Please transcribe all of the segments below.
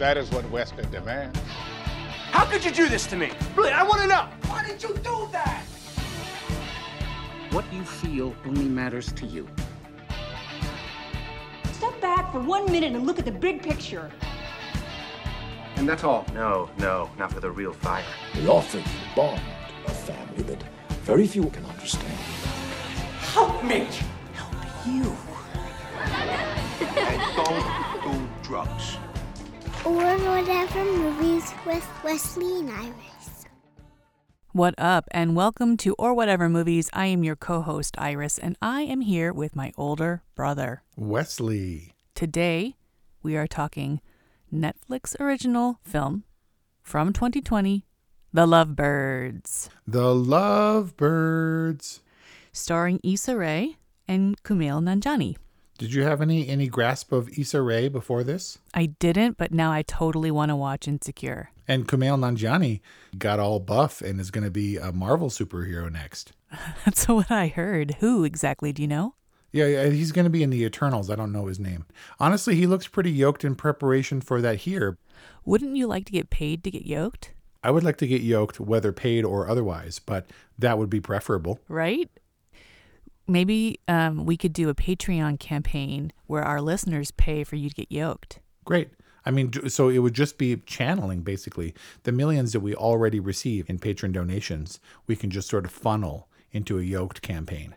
That is what Western demands. How could you do this to me? Really, I want to know. Why did you do that? What you feel only matters to you. Step back for one minute and look at the big picture. And that's all. No, no, not for the real fire. The author bond a family that very few can understand. Help me! Help you. and don't do drugs. Or whatever movies with Wesley and Iris. What up, and welcome to Or Whatever Movies. I am your co host, Iris, and I am here with my older brother, Wesley. Today, we are talking Netflix original film from 2020, The Lovebirds. The Lovebirds. Starring Issa Rae and Kumail Nanjiani. Did you have any any grasp of Issa Rae before this? I didn't, but now I totally want to watch Insecure. And Kumail Nanjiani got all buff and is going to be a Marvel superhero next. That's what I heard. Who exactly? Do you know? Yeah, yeah, he's going to be in the Eternals. I don't know his name. Honestly, he looks pretty yoked in preparation for that here. Wouldn't you like to get paid to get yoked? I would like to get yoked, whether paid or otherwise, but that would be preferable. Right? Maybe um, we could do a Patreon campaign where our listeners pay for you to get yoked. Great. I mean, so it would just be channeling basically the millions that we already receive in patron donations. We can just sort of funnel into a yoked campaign.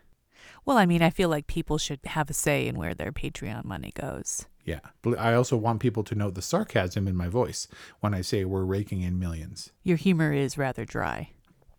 Well, I mean, I feel like people should have a say in where their Patreon money goes. Yeah. But I also want people to note the sarcasm in my voice when I say we're raking in millions. Your humor is rather dry.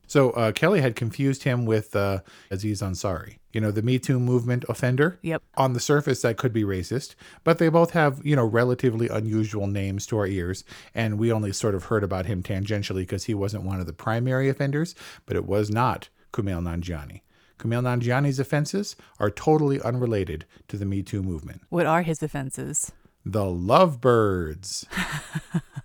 So uh, Kelly had confused him with uh, Aziz Ansari, you know, the Me Too movement offender. Yep. On the surface, that could be racist, but they both have, you know, relatively unusual names to our ears. And we only sort of heard about him tangentially because he wasn't one of the primary offenders, but it was not Kumail Nanjiani. Kumail Nanjiani's offenses are totally unrelated to the Me Too movement. What are his offenses? The Lovebirds.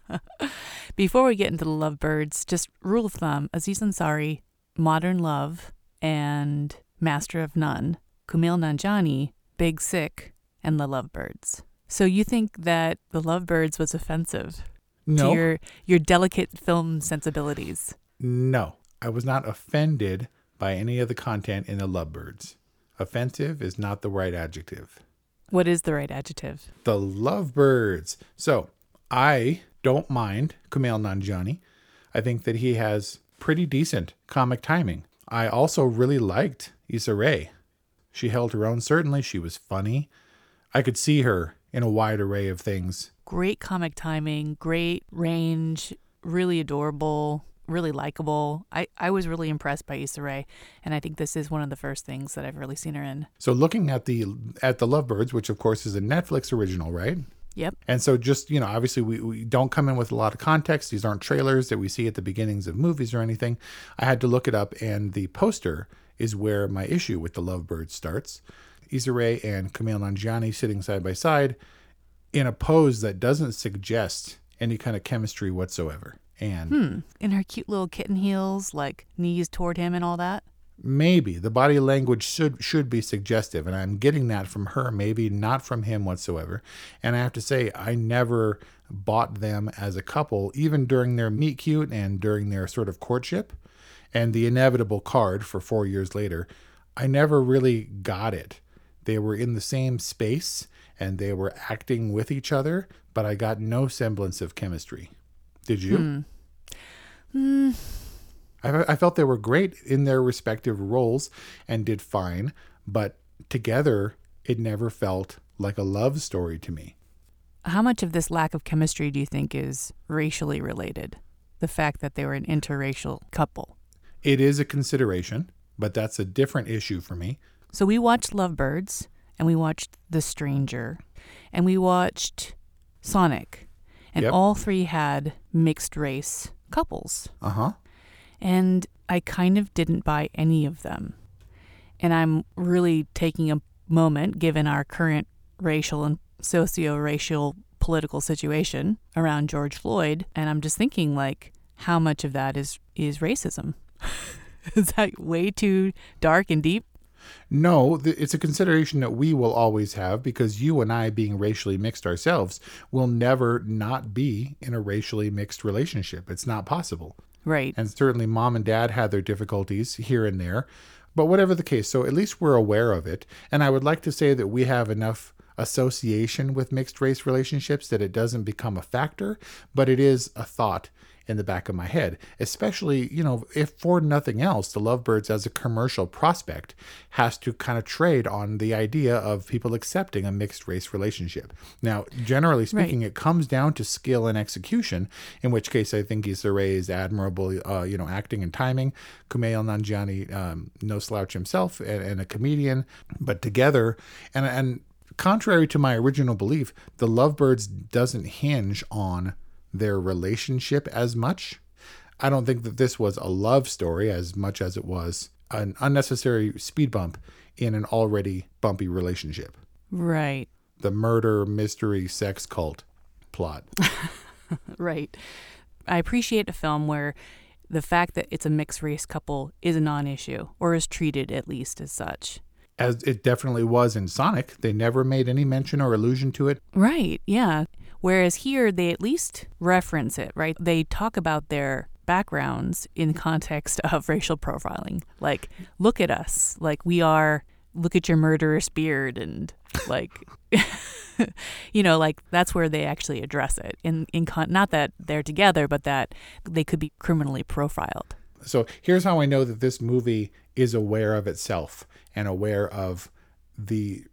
Before we get into the Lovebirds, just rule of thumb Aziz Ansari, Modern Love, and Master of None, Kumail Nanjiani, Big Sick, and The Lovebirds. So you think that The Lovebirds was offensive no. to your, your delicate film sensibilities? No, I was not offended by any of the content in The Lovebirds. Offensive is not the right adjective. What is the right adjective? The Lovebirds. So I don't mind Kumail Nanjiani. I think that he has pretty decent comic timing. I also really liked Issa Rae. She held her own, certainly. She was funny. I could see her in a wide array of things. Great comic timing, great range, really adorable, really likable. I, I was really impressed by Issa Rae, and I think this is one of the first things that I've really seen her in. So looking at the at the Lovebirds, which of course is a Netflix original, right? Yep. And so just, you know, obviously we, we don't come in with a lot of context. These aren't trailers that we see at the beginnings of movies or anything. I had to look it up and the poster is where my issue with the Lovebirds starts. Issa Rae and Kumail Nanjiani sitting side by side in a pose that doesn't suggest any kind of chemistry whatsoever. And Hmm. In her cute little kitten heels, like knees toward him and all that. maybe the body language should should be suggestive and i'm getting that from her maybe not from him whatsoever and i have to say i never bought them as a couple even during their meet cute and during their sort of courtship and the inevitable card for 4 years later i never really got it they were in the same space and they were acting with each other but i got no semblance of chemistry did you Hmm. Hmm. I, I felt they were great in their respective roles and did fine, but together it never felt like a love story to me. How much of this lack of chemistry do you think is racially related? The fact that they were an interracial couple. It is a consideration, but that's a different issue for me. So we watched Lovebirds and we watched The Stranger and we watched Sonic. And Yep. all three had mixed race couples. Uh huh. And I kind of didn't buy any of them. And I'm really taking a moment, given our current racial and socio racial political situation around George Floyd, and I'm just thinking like how much of that is is racism? is that way too dark and deep? No, th- it's a consideration that we will always have because you and I, being racially mixed ourselves, will never not be in a racially mixed relationship. It's not possible. Right. And certainly mom and dad had their difficulties here and there. But whatever the case, so at least we're aware of it. And I would like to say that we have enough association with mixed race relationships that it doesn't become a factor, but it is a thought in the back of my head. Especially, you know, if for nothing else, the Lovebirds as a commercial prospect has to kind of trade on the idea of people accepting a mixed race relationship. Now, generally speaking, it comes down to skill and execution, in which case I think Issa Rae is admirable, uh, you know, acting and timing. Kumail Nanjiani, um, no slouch himself, and, and a comedian, but together, and and contrary to my original belief, the Lovebirds doesn't hinge on their relationship as much. I don't think that this was a love story as much as it was an unnecessary speed bump in an already bumpy relationship. Right. The murder mystery sex cult plot. right. I appreciate a film where the fact that it's a mixed race couple is a non issue, or is treated at least as such. As it definitely was in Sonic, they never made any mention or allusion to it. Right, yeah. Whereas here, they at least reference it, right? They talk about their backgrounds in context of racial profiling. Like, look at us. Like, we are, look at your murderous beard. And, like, you know, like, that's where they actually address it. In, in con- not that they're together, but that they could be criminally profiled. So here's how I know that this movie is aware of itself and aware of the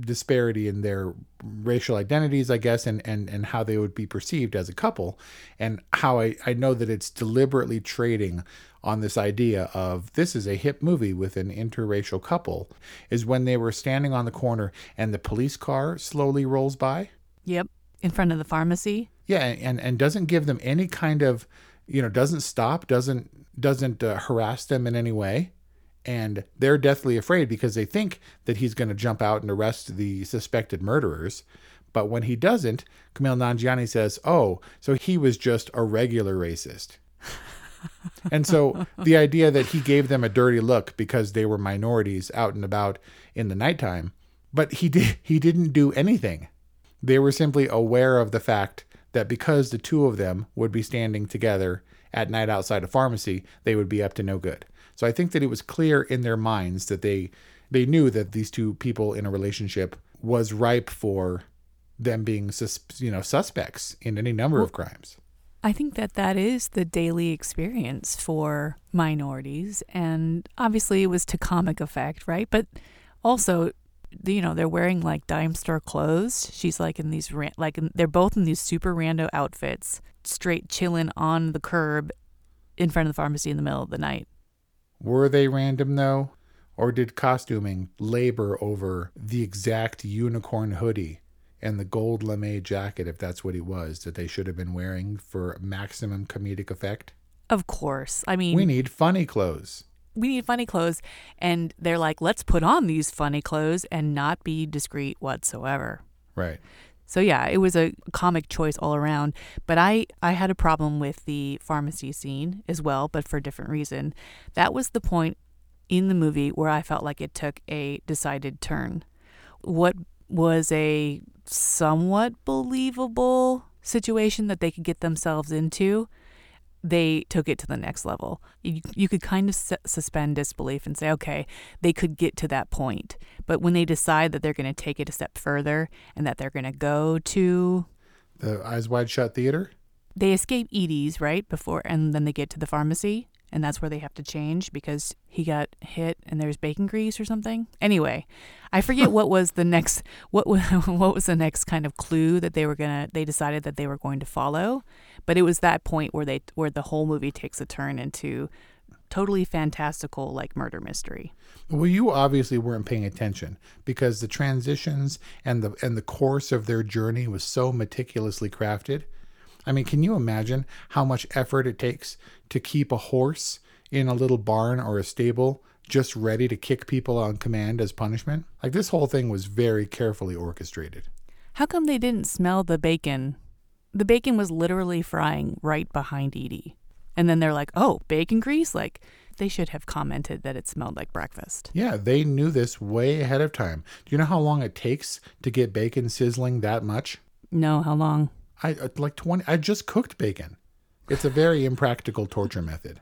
disparity in their racial identities, I guess, and, and, and how they would be perceived as a couple, and how I, I know that it's deliberately trading on this idea of this is a hip movie with an interracial couple, is when they were standing on the corner and the police car slowly rolls by. Yep. In front of the pharmacy. Yeah, and, and doesn't give them any kind of, you know, doesn't stop, doesn't doesn't uh, harass them in any way and they're deathly afraid because they think that he's going to jump out and arrest the suspected murderers. But when he doesn't, Kumail Nanjiani says, "Oh, so he was just a regular racist." and so the idea that he gave them a dirty look because they were minorities out and about in the nighttime, but he did he didn't do anything. They were simply aware of the fact that because the two of them would be standing together at night outside a pharmacy, they would be up to no good. So I think that it was clear in their minds that they they knew that these two people in a relationship was ripe for them being sus- you know suspects in any number well, of crimes. I think that that is the daily experience for minorities and obviously it was to comic effect, right? But also you know they're wearing like dime store clothes. She's like in these ran- like they're both in these super rando outfits, straight chilling on the curb in front of the pharmacy in the middle of the night. Were they random though? Or did costuming labor over the exact unicorn hoodie and the gold lame jacket, if that's what he was, that they should have been wearing for maximum comedic effect? Of course. I mean, we need funny clothes. We need funny clothes. And they're like, let's put on these funny clothes and not be discreet whatsoever. Right. So yeah, it was a comic choice all around. But I I had a problem with the pharmacy scene as well, but for a different reason. That was the point in the movie where I felt like it took a decided turn. What was a somewhat believable situation that they could get themselves into they took it to the next level. You, you could kind of suspend disbelief and say, okay, they could get to that point. But when they decide that they're going to take it a step further and that they're going to go to the Eyes Wide Shut Theater, they escape Edie's, right? Before, and then they get to the pharmacy and that's where they have to change because he got hit and there's bacon grease or something. Anyway, I forget what was the next what was, what was the next kind of clue that they were going to they decided that they were going to follow, but it was that point where they where the whole movie takes a turn into totally fantastical like murder mystery. Well, you obviously weren't paying attention because the transitions and the and the course of their journey was so meticulously crafted I mean, can you imagine how much effort it takes to keep a horse in a little barn or a stable just ready to kick people on command as punishment? Like, this whole thing was very carefully orchestrated. How come they didn't smell the bacon? The bacon was literally frying right behind Edie. And then they're like, oh, bacon grease? Like, they should have commented that it smelled like breakfast. Yeah, they knew this way ahead of time. Do you know how long it takes to get bacon sizzling that much? No, how long? I uh, like 20 I just cooked bacon. It's a very impractical torture method.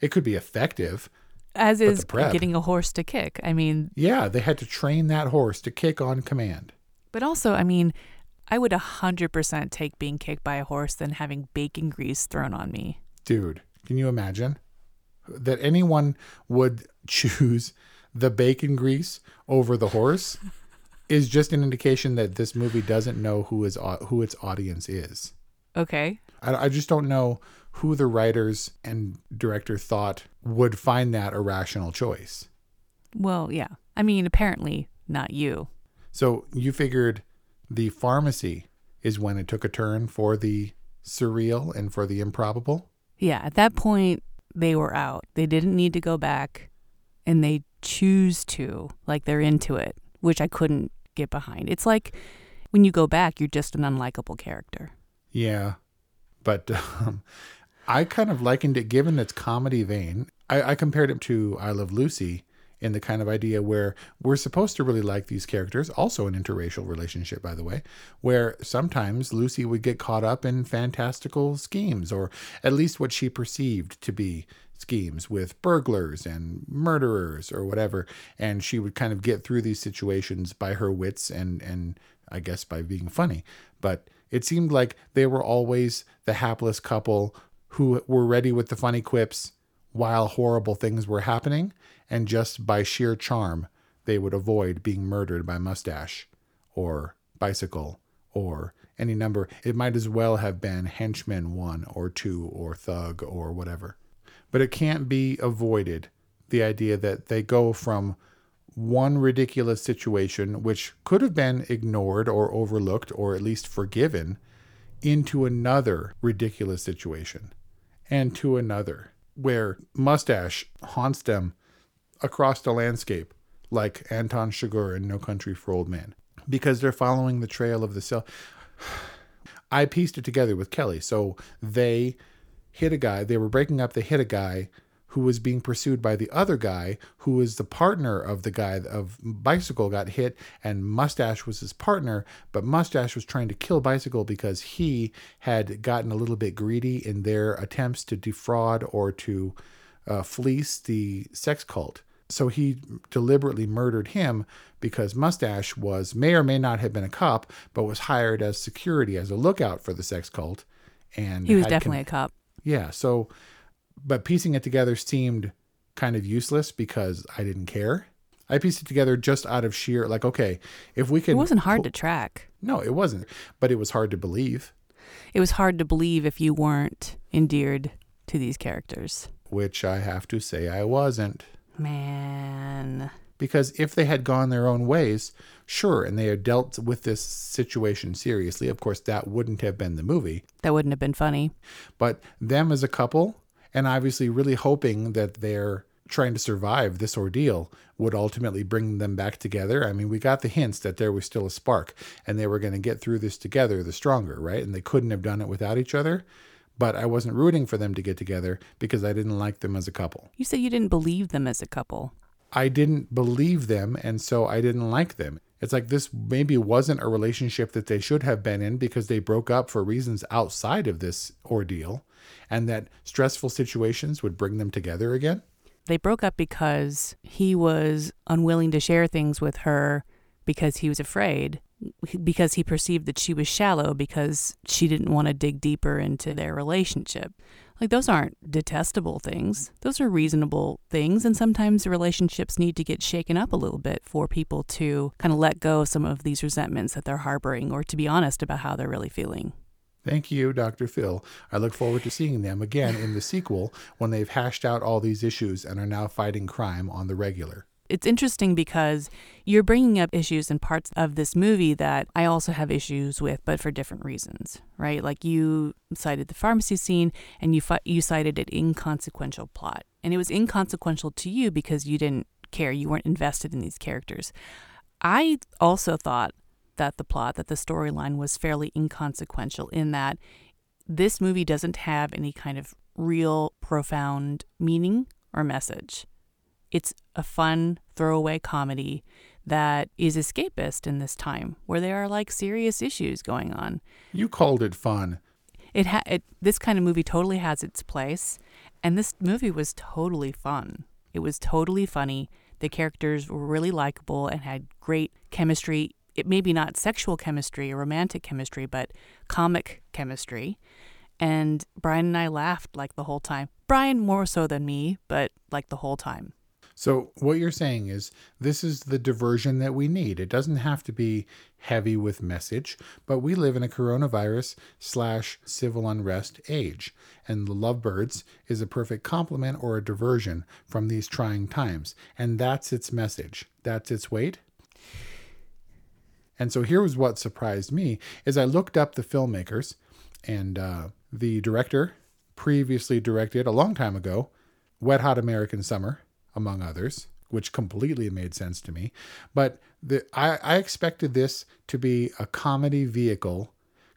It could be effective. As is getting a horse to kick. I mean, yeah, they had to train that horse to kick on command. But also, I mean, I would 100% take being kicked by a horse than having bacon grease thrown on me. Dude, can you imagine that anyone would choose the bacon grease over the horse? Is just an indication that this movie doesn't know who is who its audience is. Okay. I, I just don't know who the writers and director thought would find that a rational choice. Well, yeah. I mean, apparently not you. So you figured the pharmacy is when it took a turn for the surreal and for the improbable? Yeah, at that point they were out. They didn't need to go back and they choose to, like they're into it, which I couldn't get behind. It's like when you go back, you're just an unlikable character. Yeah. But um, I kind of likened it, given its comedy vein, I, I compared it to I Love Lucy in the kind of idea where we're supposed to really like these characters, also an interracial relationship, by the way, where sometimes Lucy would get caught up in fantastical schemes, or at least what she perceived to be schemes with burglars and murderers or whatever. And she would kind of get through these situations by her wits and and I guess by being funny. But it seemed like they were always the hapless couple who were ready with the funny quips while horrible things were happening. And just by sheer charm they would avoid being murdered by mustache or bicycle or any number. It might as well have been henchman 1 or 2 or thug or whatever but it can't be avoided. The idea that they go from one ridiculous situation, which could have been ignored or overlooked or at least forgiven, into another ridiculous situation and to another, where mustache haunts them across the landscape like Anton Chigurh in No Country for Old Men because they're following the trail of the cell. I pieced it together with Kelly. So they hit a guy. They were breaking up. They hit a guy who was being pursued by the other guy who was the partner of the guy of bicycle got hit and mustache was his partner but mustache was trying to kill bicycle because he had gotten a little bit greedy in their attempts to defraud or to uh, fleece the sex cult so he deliberately murdered him because mustache was may or may not have been a cop but was hired as security as a lookout for the sex cult and he was definitely con- a cop yeah. So, but piecing it together seemed kind of useless because I didn't care. I pieced it together just out of sheer, like, okay, if we could. It wasn't hard to track. No, it wasn't. But it was hard to believe. It was hard to believe if you weren't endeared to these characters. Which I have to say I wasn't. Man. Because if they had gone their own ways, sure, and they had dealt with this situation seriously, of course, that wouldn't have been the movie. That wouldn't have been funny. But them as a couple, and obviously really hoping that their trying to survive this ordeal would ultimately bring them back together. I mean, we got the hints that there was still a spark and they were going to get through this together, the stronger, right? And they couldn't have done it without each other. But I wasn't rooting for them to get together because I didn't like them as a couple. You said you didn't believe them as a couple. I didn't believe them, and so I didn't like them. It's like this maybe wasn't a relationship that they should have been in because they broke up for reasons outside of this ordeal, and that stressful situations would bring them together again. They broke up because he was unwilling to share things with her because he was afraid, because he perceived that she was shallow because she didn't want to dig deeper into their relationship. Like, those aren't detestable things. Those are reasonable things. And sometimes relationships need to get shaken up a little bit for people to kind of let go of some of these resentments that they're harboring or to be honest about how they're really feeling. Thank you, Dr. Phil. I look forward to seeing them again in the sequel when they've hashed out all these issues and are now fighting crime on the regular it's interesting because you're bringing up issues and parts of this movie that I also have issues with, but for different reasons, right? Like you cited the pharmacy scene and you you cited an inconsequential plot, and it was inconsequential to you because you didn't care, you weren't invested in these characters. I also thought that the plot, that the storyline was fairly inconsequential in that this movie doesn't have any kind of real profound meaning or message. It's a fun throwaway comedy that is escapist in this time where there are like serious issues going on. You called it fun. It ha- it, this kind of movie totally has its place and this movie was totally fun. It was totally funny. The characters were really likable and had great chemistry. It maybe not sexual chemistry or romantic chemistry, but comic chemistry. And Brian and I laughed like the whole time. Brian more so than me, but like the whole time. So, what you're saying is this is the diversion that we need. It doesn't have to be heavy with message, but we live in a coronavirus slash civil unrest age, and The Lovebirds is a perfect complement or a diversion from these trying times. And that's its message, that's its weight. And so here was what surprised me is I looked up the filmmakers and uh, the director previously directed a long time ago Wet Hot American Summer among others, which completely made sense to me. But the, I, I expected this to be a comedy vehicle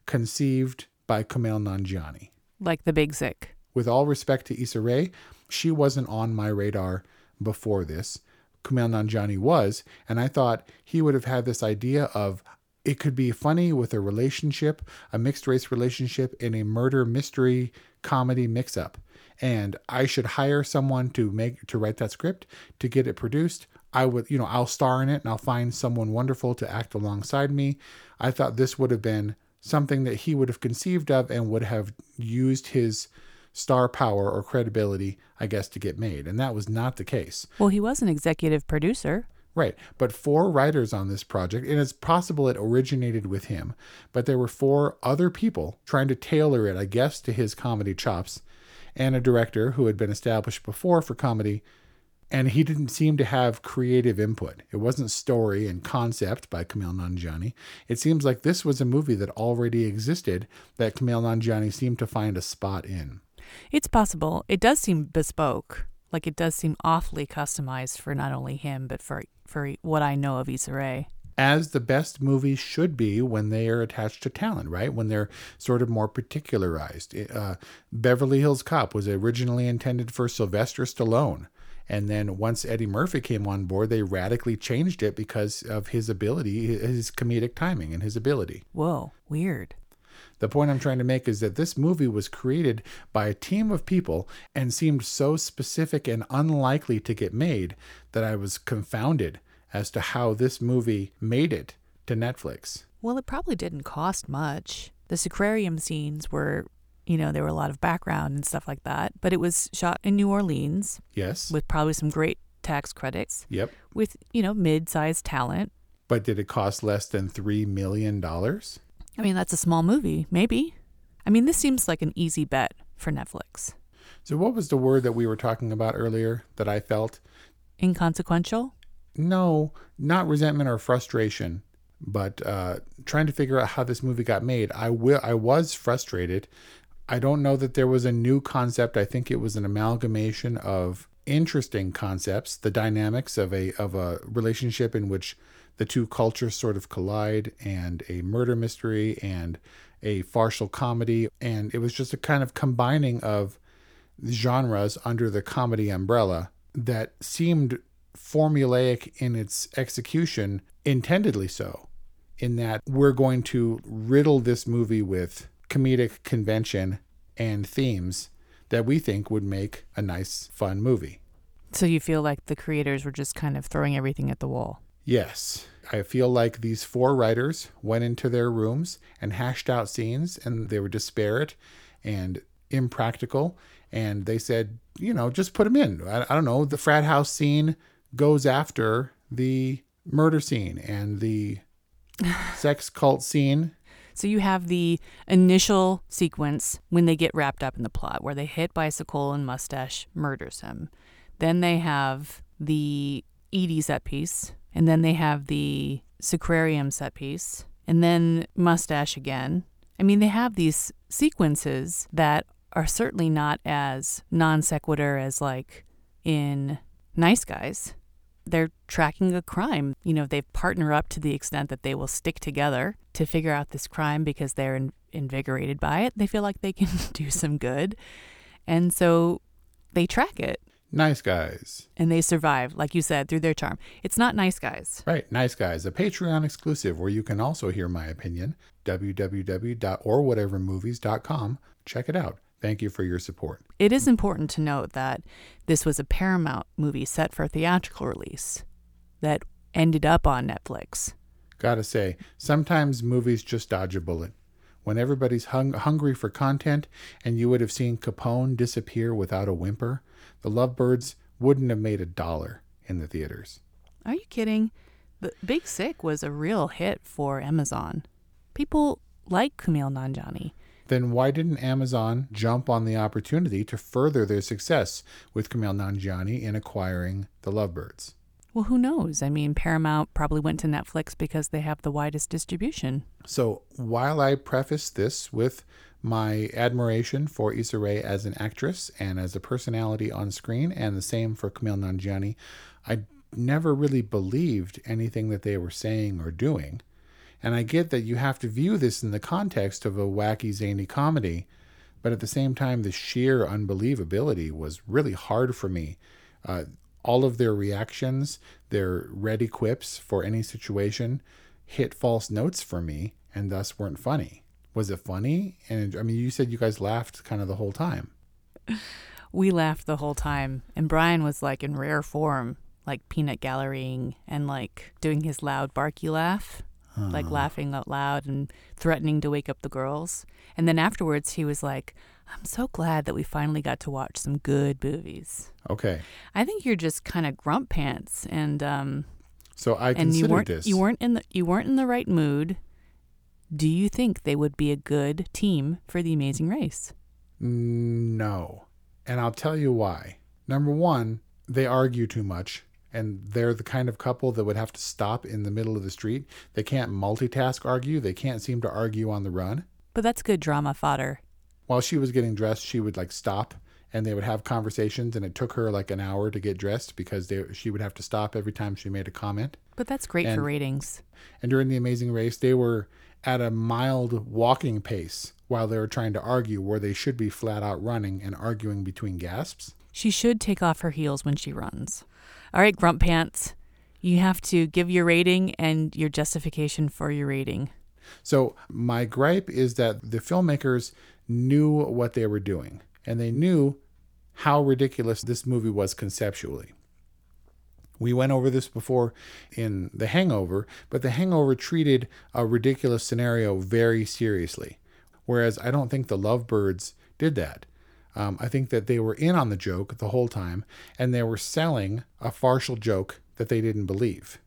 conceived by Kumail Nanjiani. Like The Big Sick. With all respect to Issa Rae, she wasn't on my radar before this. Kumail Nanjiani was, and I thought he would have had this idea of it could be funny with a relationship, a mixed race relationship in a murder mystery comedy mix up and I should hire someone to make to write that script to get it produced, I would, you know, I'll star in it and I'll find someone wonderful to act alongside me. I thought this would have been something that he would have conceived of and would have used his star power or credibility, I guess, to get made. And that was not the case. Well, he was an executive producer. Right. But four writers on this project, and it's possible it originated with him, but there were four other people trying to tailor it, I guess, to his comedy chops and a director who had been established before for comedy, and he didn't seem to have creative input. It wasn't story and concept by Kumail Nanjiani. It seems like this was a movie that already existed that Kumail Nanjiani seemed to find a spot in. It's possible. It does seem bespoke. Like it does seem awfully customized for not only him, but for for what I know of Issa Rae as the best movies should be when they are attached to talent, right? When they're sort of more particularized. Uh, Beverly Hills Cop was originally intended for Sylvester Stallone. And then once Eddie Murphy came on board, they radically changed it because of his ability, his comedic timing and his ability. Whoa, weird. The point I'm trying to make is that this movie was created by a team of people and seemed so specific and unlikely to get made that I was confounded as to how this movie made it to Netflix. Well, it probably didn't cost much. The Sacrarium scenes were, you know, there were a lot of background and stuff like that, but it was shot in New Orleans. Yes. With probably some great tax credits. Yep. With, you know, mid sized talent. But did it cost less than $3 million? I mean, that's a small movie, maybe. I mean, this seems like an easy bet for Netflix. So, what was the word that we were talking about earlier that I felt? Inconsequential? No, not resentment or frustration, but uh, trying to figure out how this movie got made. I will. I was frustrated. I don't know that there was a new concept. I think it was an amalgamation of interesting concepts, the dynamics of a of a relationship in which the two cultures sort of collide and a murder mystery and a farcical comedy and it was just a kind of combining of genres under the comedy umbrella that seemed formulaic in its execution intendedly so in that we're going to riddle this movie with comedic convention and themes that we think would make a nice, fun movie. So you feel like the creators were just kind of throwing everything at the wall? Yes. I feel like these four writers went into their rooms and hashed out scenes, and they were disparate and impractical. And they said, you know, just put them in. I, I don't know. The frat house scene goes after the murder scene, and the sex cult scene so you have the initial sequence when they get wrapped up in the plot, where they hit Bicycle and Mustache murders him. Then they have the Edie set piece, and then they have the Sacrarium set piece, and then Mustache again. I mean, they have these sequences that are certainly not as non sequitur as like in Nice Guys they're tracking a crime. You know, they partner up to the extent that they will stick together to figure out this crime because they're in, invigorated by it. They feel like they can do some good. And so they track it. Nice guys. And they survive, like you said, through their charm. It's not nice guys. Right, nice guys. A Patreon exclusive where you can also hear my opinion. www.orwhatevermovies.com. Check it out. Thank you for your support. It is important to note that this was a Paramount movie set for theatrical release that ended up on Netflix. Gotta say, sometimes movies just dodge a bullet. When everybody's hung- hungry for content and you would have seen Capone disappear without a whimper, the Lovebirds wouldn't have made a dollar in the theaters. Are you kidding? The Big Sick was a real hit for Amazon. People like Kumail Nanjiani then why didn't Amazon jump on the opportunity to further their success with Kumail Nanjiani in acquiring the Lovebirds? Well, who knows? I mean, Paramount probably went to Netflix because they have the widest distribution. So, while I preface this with my admiration for Issa Rae as an actress and as a personality on screen, and the same for Kumail Nanjiani, I never really believed anything that they were saying or doing. And I get that you have to view this in the context of a wacky, zany comedy, but at the same time, the sheer unbelievability was really hard for me. Uh, all of their reactions, their ready quips for any situation, hit false notes for me and thus weren't funny. Was it funny? And I mean, you said you guys laughed kind of the whole time. We laughed the whole time. And Brian was like in rare form, like peanut gallerying and like doing his loud barky laugh like laughing out loud and threatening to wake up the girls. And then afterwards, he was like, I'm so glad that we finally got to watch some good movies. Okay. I think you're just kind of grump pants and um so I and you weren't this. you weren't in the you weren't in the right mood. Do you think they would be a good team for the Amazing Race? No. And I'll tell you why. Number 1, they argue too much and they're the kind of couple that would have to stop in the middle of the street. They can't multitask argue. They can't seem to argue on the run. But that's good drama fodder. While she was getting dressed, she would like stop and they would have conversations and it took her like an hour to get dressed because they, she would have to stop every time she made a comment. But that's great and, for ratings. And during the amazing race, they were at a mild walking pace while they were trying to argue where they should be flat out running and arguing between gasps. She should take off her heels when she runs. All right, Grump Pants, you have to give your rating and your justification for your rating. So, my gripe is that the filmmakers knew what they were doing and they knew how ridiculous this movie was conceptually. We went over this before in The Hangover, but The Hangover treated a ridiculous scenario very seriously, whereas I don't think The Lovebirds did that. Um, I think that they were in on the joke the whole time, and they were selling a farcical joke that they didn't believe.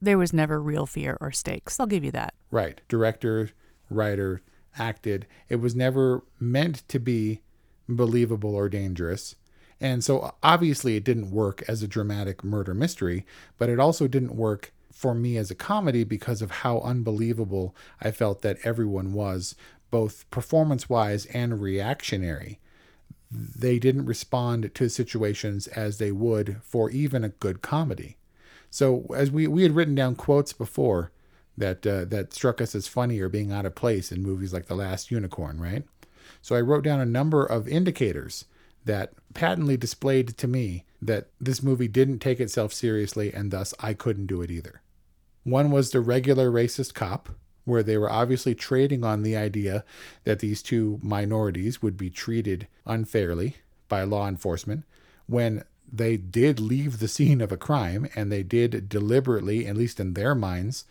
There was never real fear or stakes. I'll give you that. Right. Director, writer, acted. It was never meant to be believable or dangerous. And so obviously it didn't work as a dramatic murder mystery, but it also didn't work for me as a comedy because of how unbelievable I felt that everyone was, both performance wise and reactionary they didn't respond to situations as they would for even a good comedy. So as we we had written down quotes before that uh, that struck us as funny or being out of place in movies like The Last Unicorn, right? So I wrote down a number of indicators that patently displayed to me that this movie didn't take itself seriously and thus I couldn't do it either. One was the regular racist cop, where they were obviously trading on the idea that these two minorities would be treated unfairly by law enforcement when they did leave the scene of a crime and they did deliberately, at least in their minds,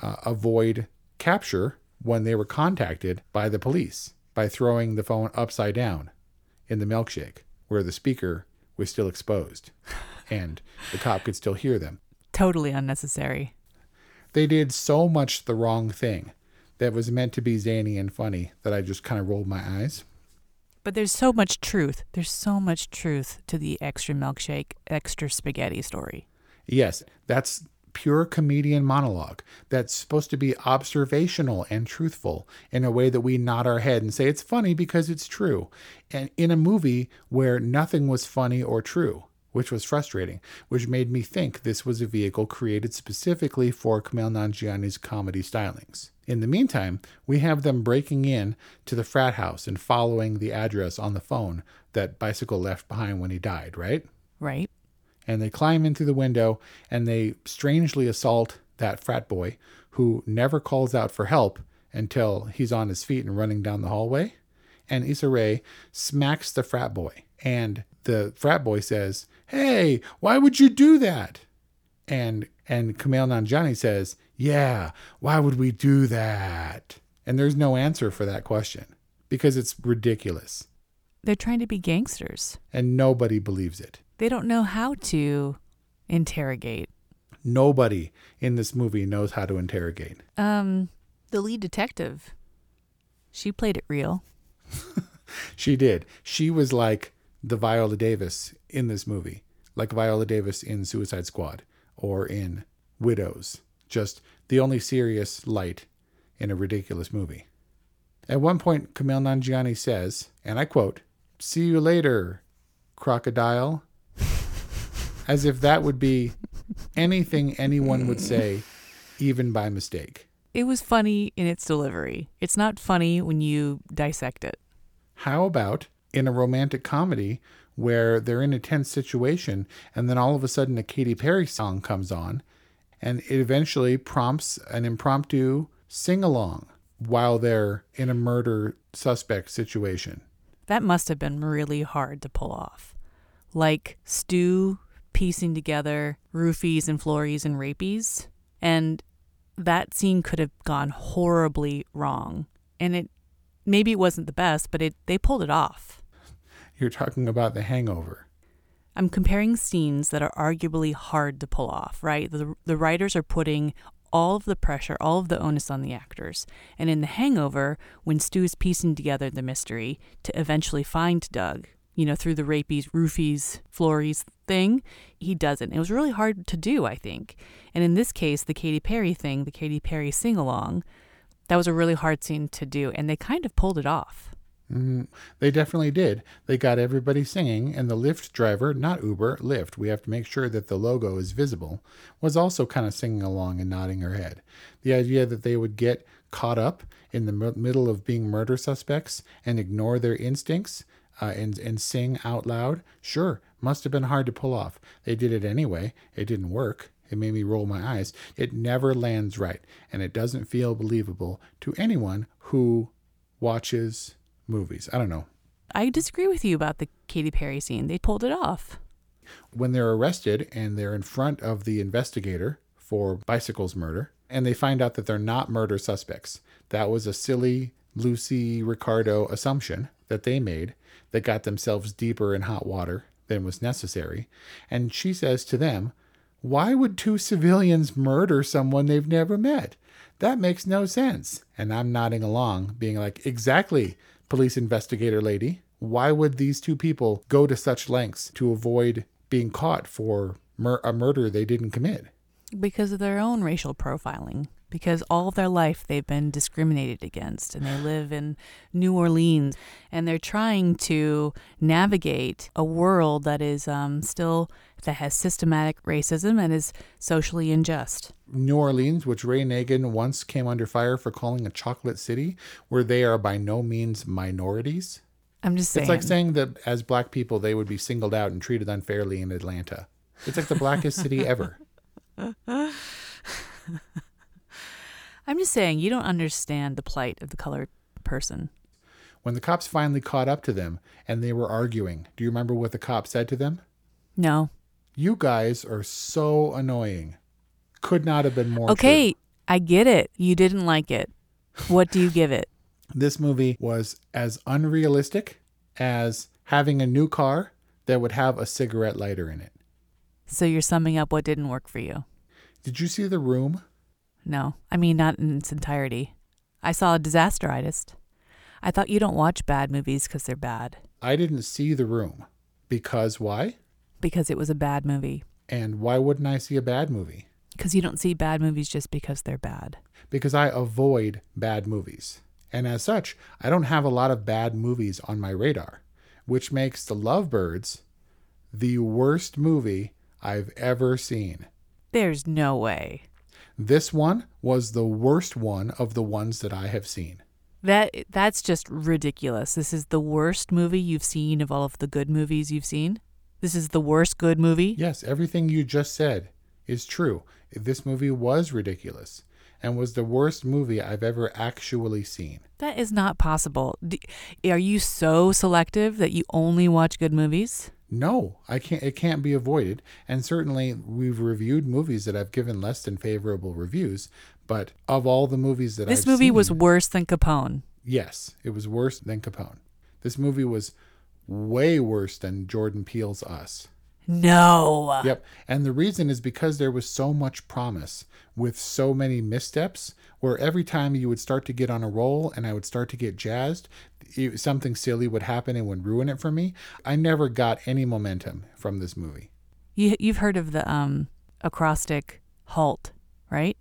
uh, avoid capture when they were contacted by the police by throwing the phone upside down in the milkshake where the speaker was still exposed and the cop could still hear them. Totally unnecessary. They did so much the wrong thing that was meant to be zany and funny that I just kind of rolled my eyes. But there's so much truth. There's so much truth to the extra milkshake, extra spaghetti story. Yes, that's pure comedian monologue that's supposed to be observational and truthful in a way that we nod our head and say it's funny because it's true. And in a movie where nothing was funny or true, which was frustrating, which made me think this was a vehicle created specifically for Kumail Nanjiani's comedy stylings. In the meantime, we have them breaking in to the frat house and following the address on the phone that Bicycle left behind when he died, right? Right and they climb in through the window and they strangely assault that frat boy who never calls out for help until he's on his feet and running down the hallway. And Issa Rae smacks the frat boy. And the frat boy says, Hey, why would you do that? And and Kumail Nanjiani says, Yeah, why would we do that? And there's no answer for that question because it's ridiculous. They're trying to be gangsters. And nobody believes it. They don't know how to interrogate. Nobody in this movie knows how to interrogate. Um, the lead detective, she played it real. she did. She was like the Viola Davis in this movie, like Viola Davis in Suicide Squad or in Widows. Just the only serious light in a ridiculous movie. At one point, Kumail Nanjiani says, and I quote, See you later, crocodile as if that would be anything anyone would say, even by mistake. It was funny in its delivery. It's not funny when you dissect it. How about in a romantic comedy where they're in a tense situation and then all of a sudden a Katy Perry song comes on and it eventually prompts an impromptu sing along while they're in a murder suspect situation? That must have been really hard to pull off. Like Stu piecing together roofies and flories and rapies. And that scene could have gone horribly wrong. And it maybe it wasn't the best, but it they pulled it off. You're talking about the hangover. I'm comparing scenes that are arguably hard to pull off, right? The, the writers are putting all of the pressure, all of the onus on the actors. And in The Hangover, when Stu is piecing together the mystery to eventually find Doug, you know, through the rapies, roofies, flories thing, he doesn't. It was really hard to do, I think. And in this case, the Katy Perry thing, the Katy Perry sing along, that was a really hard scene to do, and they kind of pulled it off. Mm, they definitely did. They got everybody singing, and the Lyft driver, not Uber, Lyft, we have to make sure that the logo is visible, was also kind of singing along and nodding her head. The idea that they would get caught up in the m- middle of being murder suspects and ignore their instincts uh, and and sing out loud. Sure, must have been hard to pull off. They did it anyway. It didn't work. It made me roll my eyes. It never lands right, and it doesn't feel believable to anyone who watches movies. I don't know. I disagree with you about the Katy Perry scene. They pulled it off. When they're arrested and they're in front of the investigator for Bicycle's murder, and they find out that they're not murder suspects. That was a silly Lucy Ricardo assumption that they made that got themselves deeper in hot water than was necessary. And she says to them, Why would two civilians murder someone they've never met? That makes no sense. And I'm nodding along, being like, Exactly, police investigator lady. Why would these two people go to such lengths to avoid being caught for mur- a murder they didn't commit? Because of their own racial profiling because all their life they've been discriminated against and they live in New Orleans and they're trying to navigate a world that is um, still that has systematic racism and is socially unjust. New Orleans, which Ray Nagin once came under fire for calling a chocolate city, where they are by no means minorities. I'm just saying. It's like saying that as black people, they would be singled out and treated unfairly in Atlanta. It's like the blackest city ever. I'm just saying, you don't understand the plight of the colored person. When the cops finally caught up to them and they were arguing, do you remember what the cop said to them? No. You guys are so annoying. Could not have been more. Okay, true. I get it. You didn't like it. What do you give it? This movie was as unrealistic as having a new car that would have a cigarette lighter in it. So you're summing up what didn't work for you. Did you see The Room? No, I mean not in its entirety. I saw a disaster artist. I thought you don't watch bad movies because they're bad. I didn't see The Room. Because why? Because it was a bad movie. And why wouldn't I see a bad movie? Because you don't see bad movies just because they're bad. Because I avoid bad movies. And as such, I don't have a lot of bad movies on my radar, which makes The Lovebirds the worst movie I've ever seen. There's no way. This one was the worst one of the ones that I have seen. That that's just ridiculous. This is the worst movie you've seen of all of the good movies you've seen. This is the worst good movie? Yes, everything you just said is true. This movie was ridiculous and was the worst movie I've ever actually seen. That is not possible. Are you so selective that you only watch good movies? No, I can't it can't be avoided. And certainly we've reviewed movies that I've given less than favorable reviews, but of all the movies that This I've This movie seen, was worse than Capone. Yes, it was worse than Capone. This movie was way worse than Jordan Peele's Us. No. Yep. And the reason is because there was so much promise with so many missteps where every time you would start to get on a roll and I would start to get jazzed, it, something silly would happen and would ruin it for me. I never got any momentum from this movie. You you've heard of the um acrostic halt, right?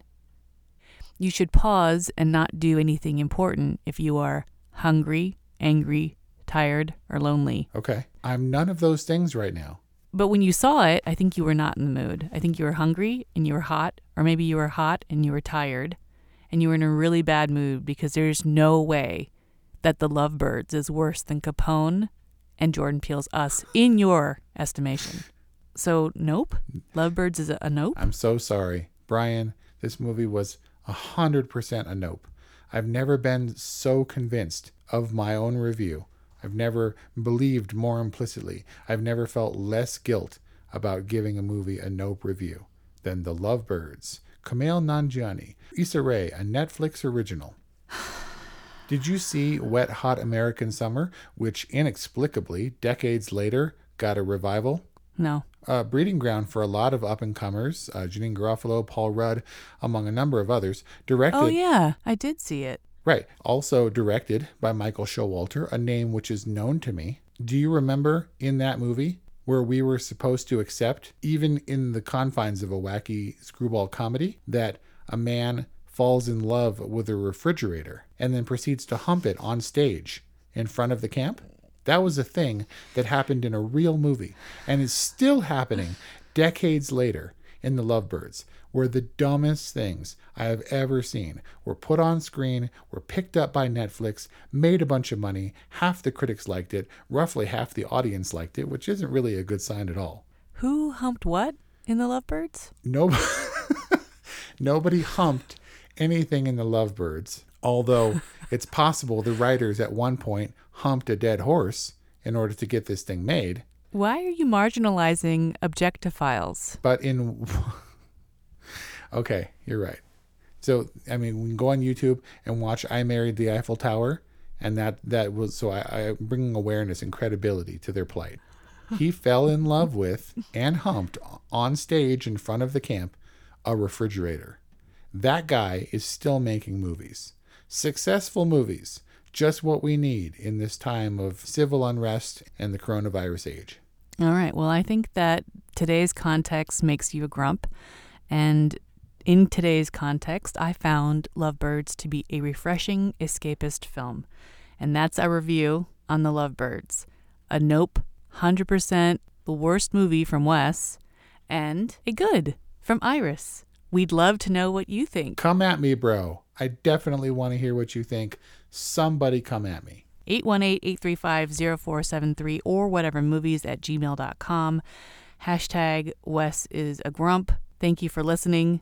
You should pause and not do anything important if you are hungry, angry, tired, or lonely. Okay. I'm none of those things right now. But when you saw it, I think you were not in the mood. I think you were hungry and you were hot, or maybe you were hot and you were tired, and you were in a really bad mood because there's no way that The Lovebirds is worse than Capone and Jordan Peele's Us in your estimation. So, nope. Lovebirds is a, a nope. I'm so sorry. Brian, this movie was 100% a nope. I've never been so convinced of my own review. I've never believed more implicitly. I've never felt less guilt about giving a movie a nope review than The Lovebirds. Kumail Nanjiani, Issa Rae, a Netflix original. Did you see Wet Hot American Summer, which inexplicably, decades later, got a revival? No. A breeding ground for a lot of up and comers, uh, Janeane Garofalo, Paul Rudd, among a number of others. Directed. Oh, yeah, I did see it. Right. Also directed by Michael Showalter, a name which is known to me. Do you remember in that movie where we were supposed to accept, even in the confines of a wacky screwball comedy, that a man falls in love with a refrigerator and then proceeds to hump it on stage in front of the camp? That was a thing that happened in a real movie and is still happening decades later in The Lovebirds, where the dumbest things I have ever seen were put on screen, were picked up by Netflix, made a bunch of money, half the critics liked it, roughly half the audience liked it, which isn't really a good sign at all. Who humped what in The Lovebirds? Nobody, nobody humped anything in The Lovebirds, although it's possible the writers at one point humped a dead horse in order to get this thing made. Why are you marginalizing objectophiles? But in. Okay, you're right. So, I mean, we can go on YouTube and watch I Married the Eiffel Tower. And that, that was so I, I'm bringing awareness and credibility to their plight. He fell in love with and humped on stage in front of the camp a refrigerator. That guy is still making movies, successful movies, just what we need in this time of civil unrest and the coronavirus age. All right. Well, I think that today's context makes you a grump. And In today's context, I found Lovebirds to be a refreshing escapist film. And that's our review on The Lovebirds. A nope, 100% the worst movie from Wes, and a good from Iris. We'd love to know what you think. Come at me, bro. I definitely want to hear what you think. Somebody come at me. 818-835-0473 or whatever movies at gmail.com. Hashtag Wes is a grump. Thank you for listening.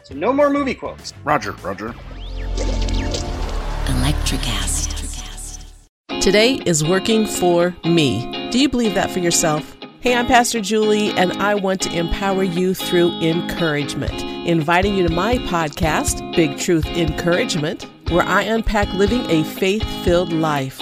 So no more movie quotes. Roger, Roger. Electricast. Today is working for me. Do you believe that for yourself? Hey, I'm Pastor Julie, and I want to empower you through encouragement. Inviting you to my podcast, Big Truth Encouragement, where I unpack living a faith filled life.